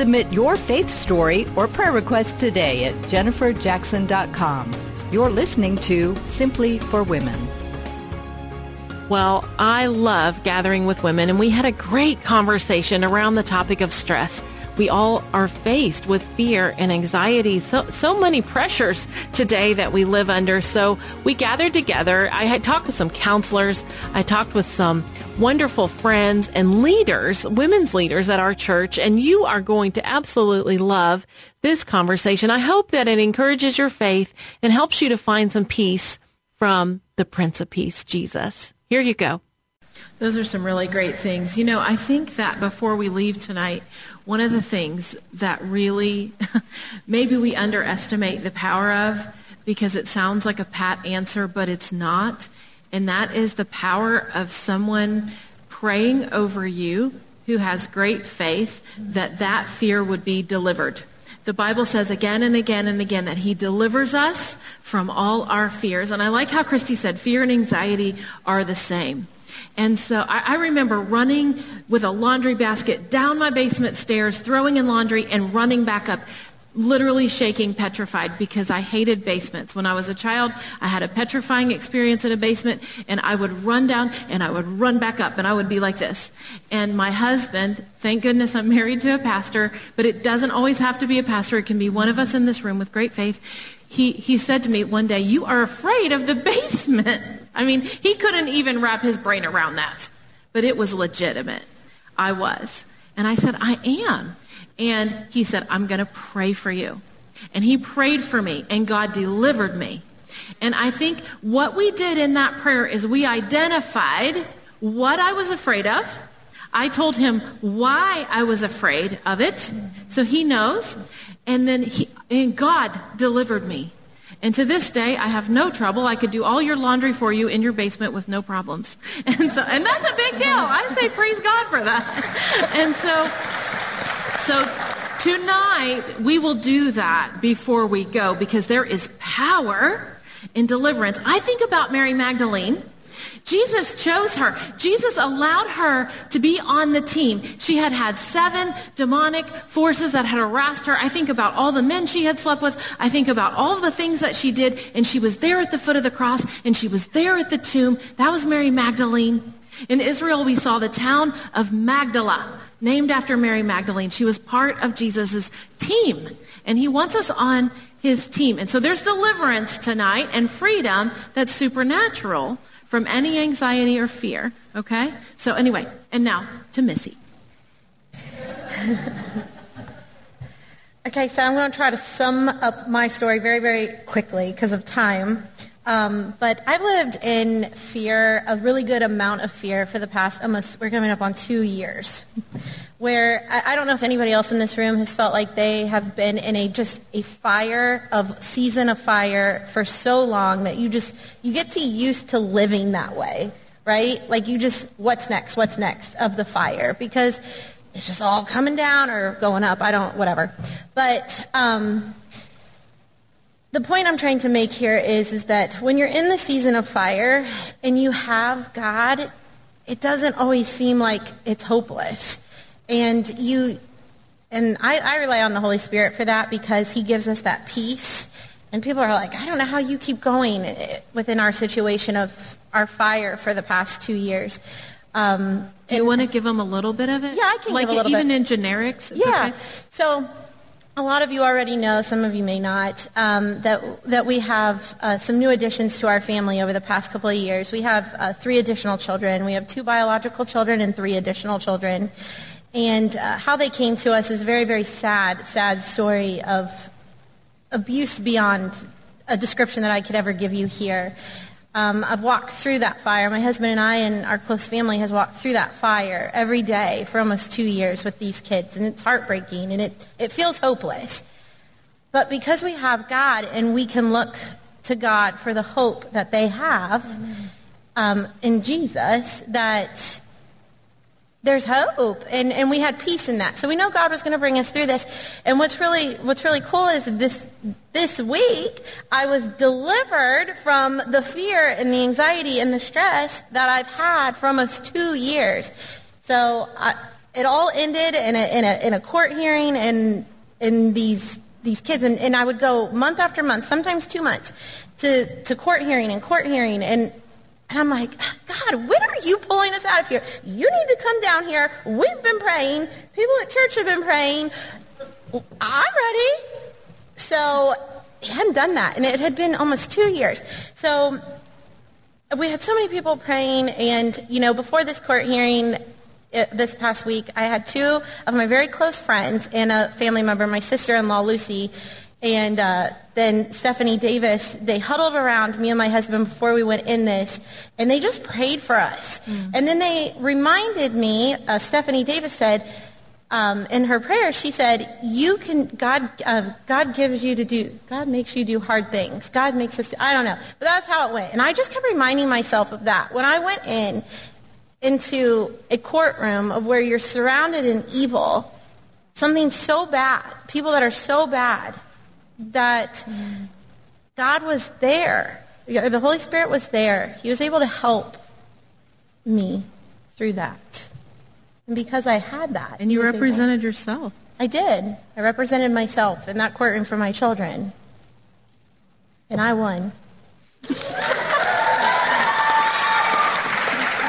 Submit your faith story or prayer request today at jenniferjackson.com. You're listening to Simply for Women. Well, I love gathering with women, and we had a great conversation around the topic of stress. We all are faced with fear and anxiety, so, so many pressures today that we live under. So we gathered together. I had talked with some counselors. I talked with some wonderful friends and leaders, women's leaders at our church, and you are going to absolutely love this conversation. I hope that it encourages your faith and helps you to find some peace from the Prince of Peace, Jesus. Here you go. Those are some really great things. You know, I think that before we leave tonight, one of the things that really maybe we underestimate the power of because it sounds like a pat answer, but it's not. And that is the power of someone praying over you who has great faith that that fear would be delivered. The Bible says again and again and again that he delivers us from all our fears. And I like how Christy said fear and anxiety are the same. And so I, I, remember running with a laundry basket down my basement stairs, throwing in laundry and running back up literally shaking, petrified because I hated basements. When I was a child, I had a petrifying experience in a basement and I would run down and I would run back up and I would be like this. And my husband, thank goodness I'm married to a pastor, but it doesn't always have to be a pastor. It can be one of us in this room with great faith. He, he said to me one day, you are afraid of the basement. I mean, he couldn't even wrap his brain around that, but it was legitimate. I was. And I said, I am. And he said, I'm going to pray for you. And he prayed for me, and God delivered me. And I think what we did in that prayer is we identified what I was afraid of. I told him why I was afraid of it, so he knows. And then he, and God delivered me. And to this day, I have no trouble. I could do all your laundry for you in your basement with no problems. And so, and that's a big deal. I say praise God for that. And so, so tonight we will do that before we go because there is power in deliverance. I think about Mary Magdalene. Jesus chose her. Jesus allowed her to be on the team. She had had seven demonic forces that had harassed her. I think about all the men she had slept with. I think about all the things that she did. And she was there at the foot of the cross and she was there at the tomb. That was Mary Magdalene. In Israel, we saw the town of Magdala named after Mary Magdalene. She was part of Jesus' team. And he wants us on his team. And so there's deliverance tonight and freedom that's supernatural from any anxiety or fear. Okay? So anyway, and now to Missy. okay, so I'm going to try to sum up my story very, very quickly because of time. Um, but I've lived in fear, a really good amount of fear for the past almost, we're coming up on two years. Where I, I don't know if anybody else in this room has felt like they have been in a just a fire of season of fire for so long that you just, you get to used to living that way, right? Like you just, what's next, what's next of the fire? Because it's just all coming down or going up. I don't, whatever. But, um, the point I'm trying to make here is, is that when you're in the season of fire and you have God, it doesn't always seem like it's hopeless. And you, and I, I rely on the Holy Spirit for that because he gives us that peace. And people are like, I don't know how you keep going within our situation of our fire for the past two years. Um, Do you want to give them a little bit of it? Yeah, I can like give a little even bit. in generics. yeah. Okay. So a lot of you already know, some of you may not, um, that, that we have uh, some new additions to our family over the past couple of years. We have uh, three additional children. We have two biological children and three additional children. And uh, how they came to us is a very, very sad, sad story of abuse beyond a description that I could ever give you here. Um, I've walked through that fire. My husband and I and our close family has walked through that fire every day for almost two years with these kids, and it's heartbreaking and it, it feels hopeless. But because we have God and we can look to God for the hope that they have um, in Jesus, that there's hope and, and we had peace in that. So we know god was going to bring us through this. And what's really what's really cool is this this week i was delivered from the fear and the anxiety and the stress that i've had for almost two years. So I, it all ended in a, in a, in a court hearing and in these these kids and, and i would go month after month sometimes two months to, to court hearing and court hearing. And and I'm like, God, when are you pulling us out of here? You need to come down here. We've been praying. People at church have been praying. I'm ready. So he hadn't done that. And it had been almost two years. So we had so many people praying. And, you know, before this court hearing, it, this past week, I had two of my very close friends and a family member, my sister-in-law, Lucy, and uh, then Stephanie Davis, they huddled around me and my husband before we went in this, and they just prayed for us. Mm. And then they reminded me, uh, Stephanie Davis said, um, in her prayer, she said, "You can God. Uh, God gives you to do. God makes you do hard things. God makes us. Do, I don't know, but that's how it went." And I just kept reminding myself of that when I went in into a courtroom of where you're surrounded in evil, something so bad, people that are so bad that God was there. The Holy Spirit was there. He was able to help me through that. And because I had that. And you represented able, yourself. I did. I represented myself in that courtroom for my children. And I won.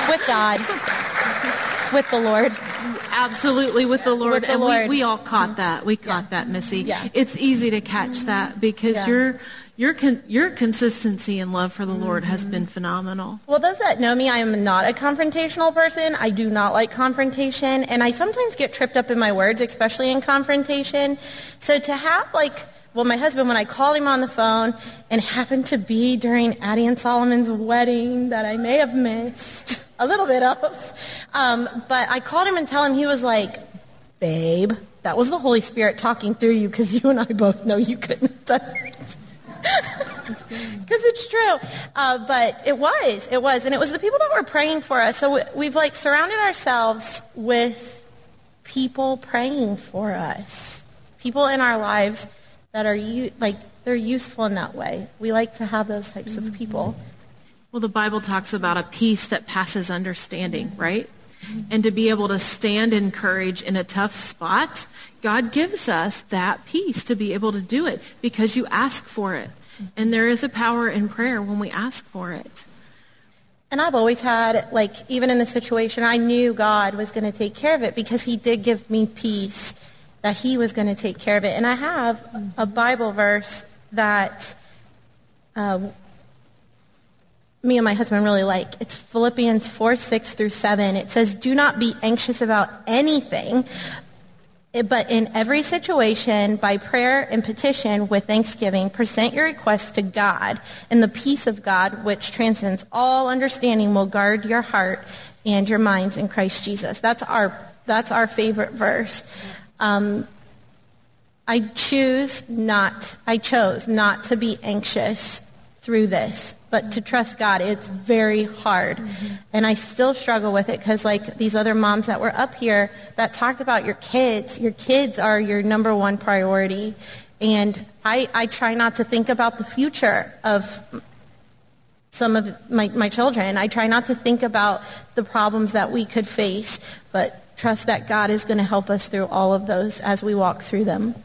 With God. With the Lord. Absolutely, with the Lord. With the and Lord. We, we, all caught that. We caught yeah. that, Missy. Yeah. It's easy to catch that because yeah. your your con- your consistency and love for the mm-hmm. Lord has been phenomenal. Well, those that know me, I am not a confrontational person. I do not like confrontation, and I sometimes get tripped up in my words, especially in confrontation. So to have like well, my husband, when I called him on the phone and happened to be during Addie and Solomon's wedding that I may have missed, a little bit of. Um, but I called him and tell him he was like, babe, that was the Holy Spirit talking through you because you and I both know you couldn't have done it. Because it's true. Uh, but it was. It was. And it was the people that were praying for us. So we've like surrounded ourselves with people praying for us. People in our lives that are you like they're useful in that way. We like to have those types of people. Well, the Bible talks about a peace that passes understanding, right? And to be able to stand in courage in a tough spot, God gives us that peace to be able to do it because you ask for it. And there is a power in prayer when we ask for it. And I've always had, like, even in the situation, I knew God was going to take care of it because he did give me peace that he was going to take care of it. And I have a Bible verse that uh, me and my husband really like. It's Philippians 4, 6 through 7. It says, Do not be anxious about anything, but in every situation, by prayer and petition with thanksgiving, present your requests to God, and the peace of God, which transcends all understanding, will guard your heart and your minds in Christ Jesus. That's our, that's our favorite verse. Um, I choose not, I chose not to be anxious through this but to trust God, it's very hard. Mm-hmm. And I still struggle with it because like these other moms that were up here that talked about your kids, your kids are your number one priority. And I, I try not to think about the future of some of my, my children. I try not to think about the problems that we could face, but trust that God is going to help us through all of those as we walk through them.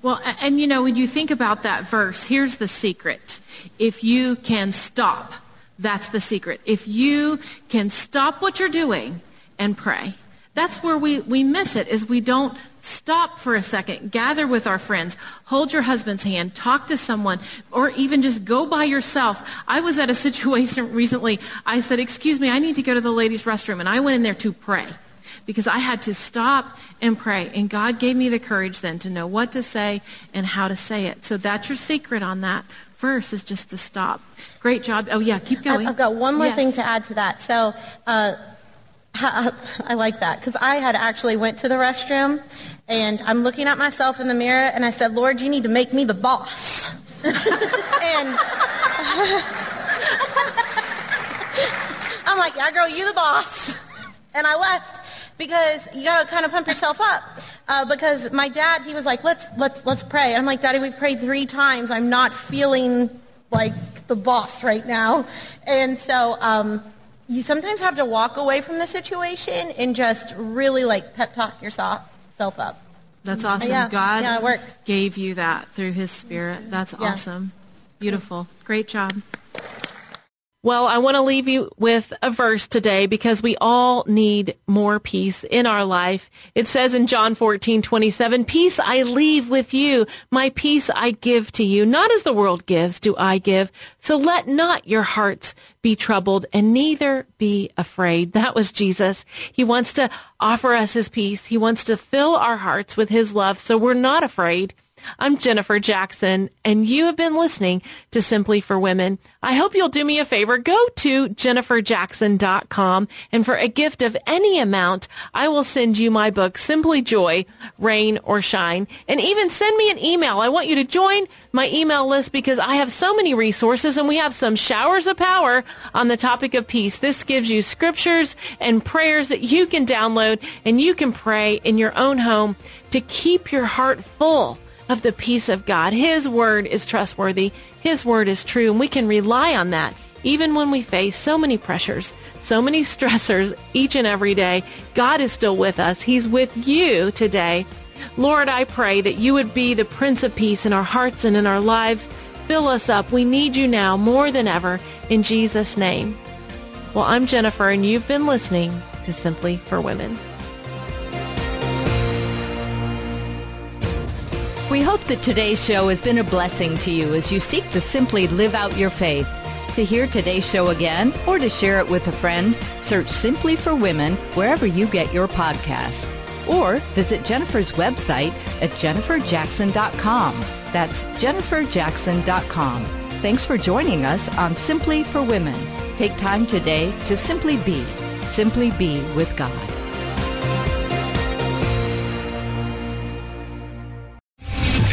Well, and you know, when you think about that verse, here's the secret. If you can stop, that's the secret. If you can stop what you're doing and pray, that's where we, we miss it, is we don't stop for a second, gather with our friends, hold your husband's hand, talk to someone, or even just go by yourself. I was at a situation recently, I said, excuse me, I need to go to the ladies' restroom, and I went in there to pray because I had to stop and pray. And God gave me the courage then to know what to say and how to say it. So that's your secret on that verse is just to stop. Great job. Oh, yeah, keep going. I've got one more Yes. thing to add to that. So uh, I like that because I had actually went to the restroom and I'm looking at myself in the mirror and I said, Lord, you need to make me the boss. and I'm like, yeah, girl, you the boss. And I left because you got to kind of pump yourself up. Uh, because my dad, he was like, let's, let's, let's pray. I'm like, Daddy, we've prayed three times. I'm not feeling like the boss right now. And so um, you sometimes have to walk away from the situation and just really like pep talk yourself up. That's awesome. Yeah, God yeah, gave you that through his spirit. That's Yeah. awesome. Beautiful. Great job. Well, I want to leave you with a verse today because we all need more peace in our life. It says in John 14, 27, peace I leave with you. My peace I give to you. Not as the world gives do I give. So let not your hearts be troubled and neither be afraid. That was Jesus. He wants to offer us his peace. He wants to fill our hearts with his love so we're not afraid. I'm Jennifer Jackson, and you have been listening to Simply for Women. I hope you'll do me a favor. Go to jenniferjackson.com, and for a gift of any amount, I will send you my book, Simply Joy, Rain or Shine. And even send me an email. I want you to join my email list because I have so many resources, and we have some showers of power on the topic of peace. This gives you scriptures and prayers that you can download, and you can pray in your own home to keep your heart full of the peace of God. His word is trustworthy. His word is true. And we can rely on that even when we face so many pressures, so many stressors each and every day. God is still with us. He's with you today. Lord, I pray that you would be the Prince of Peace in our hearts and in our lives. Fill us up. We need you now more than ever. In Jesus' name. Well, I'm Jennifer, and you've been listening to Simply for Women. We hope that today's show has been a blessing to you as you seek to simply live out your faith. To hear today's show again or to share it with a friend, search Simply for Women wherever you get your podcasts. Or visit Jennifer's website at jenniferjackson.com. That's jenniferjackson.com. Thanks for joining us on Simply for Women. Take time today to simply be, simply be with God.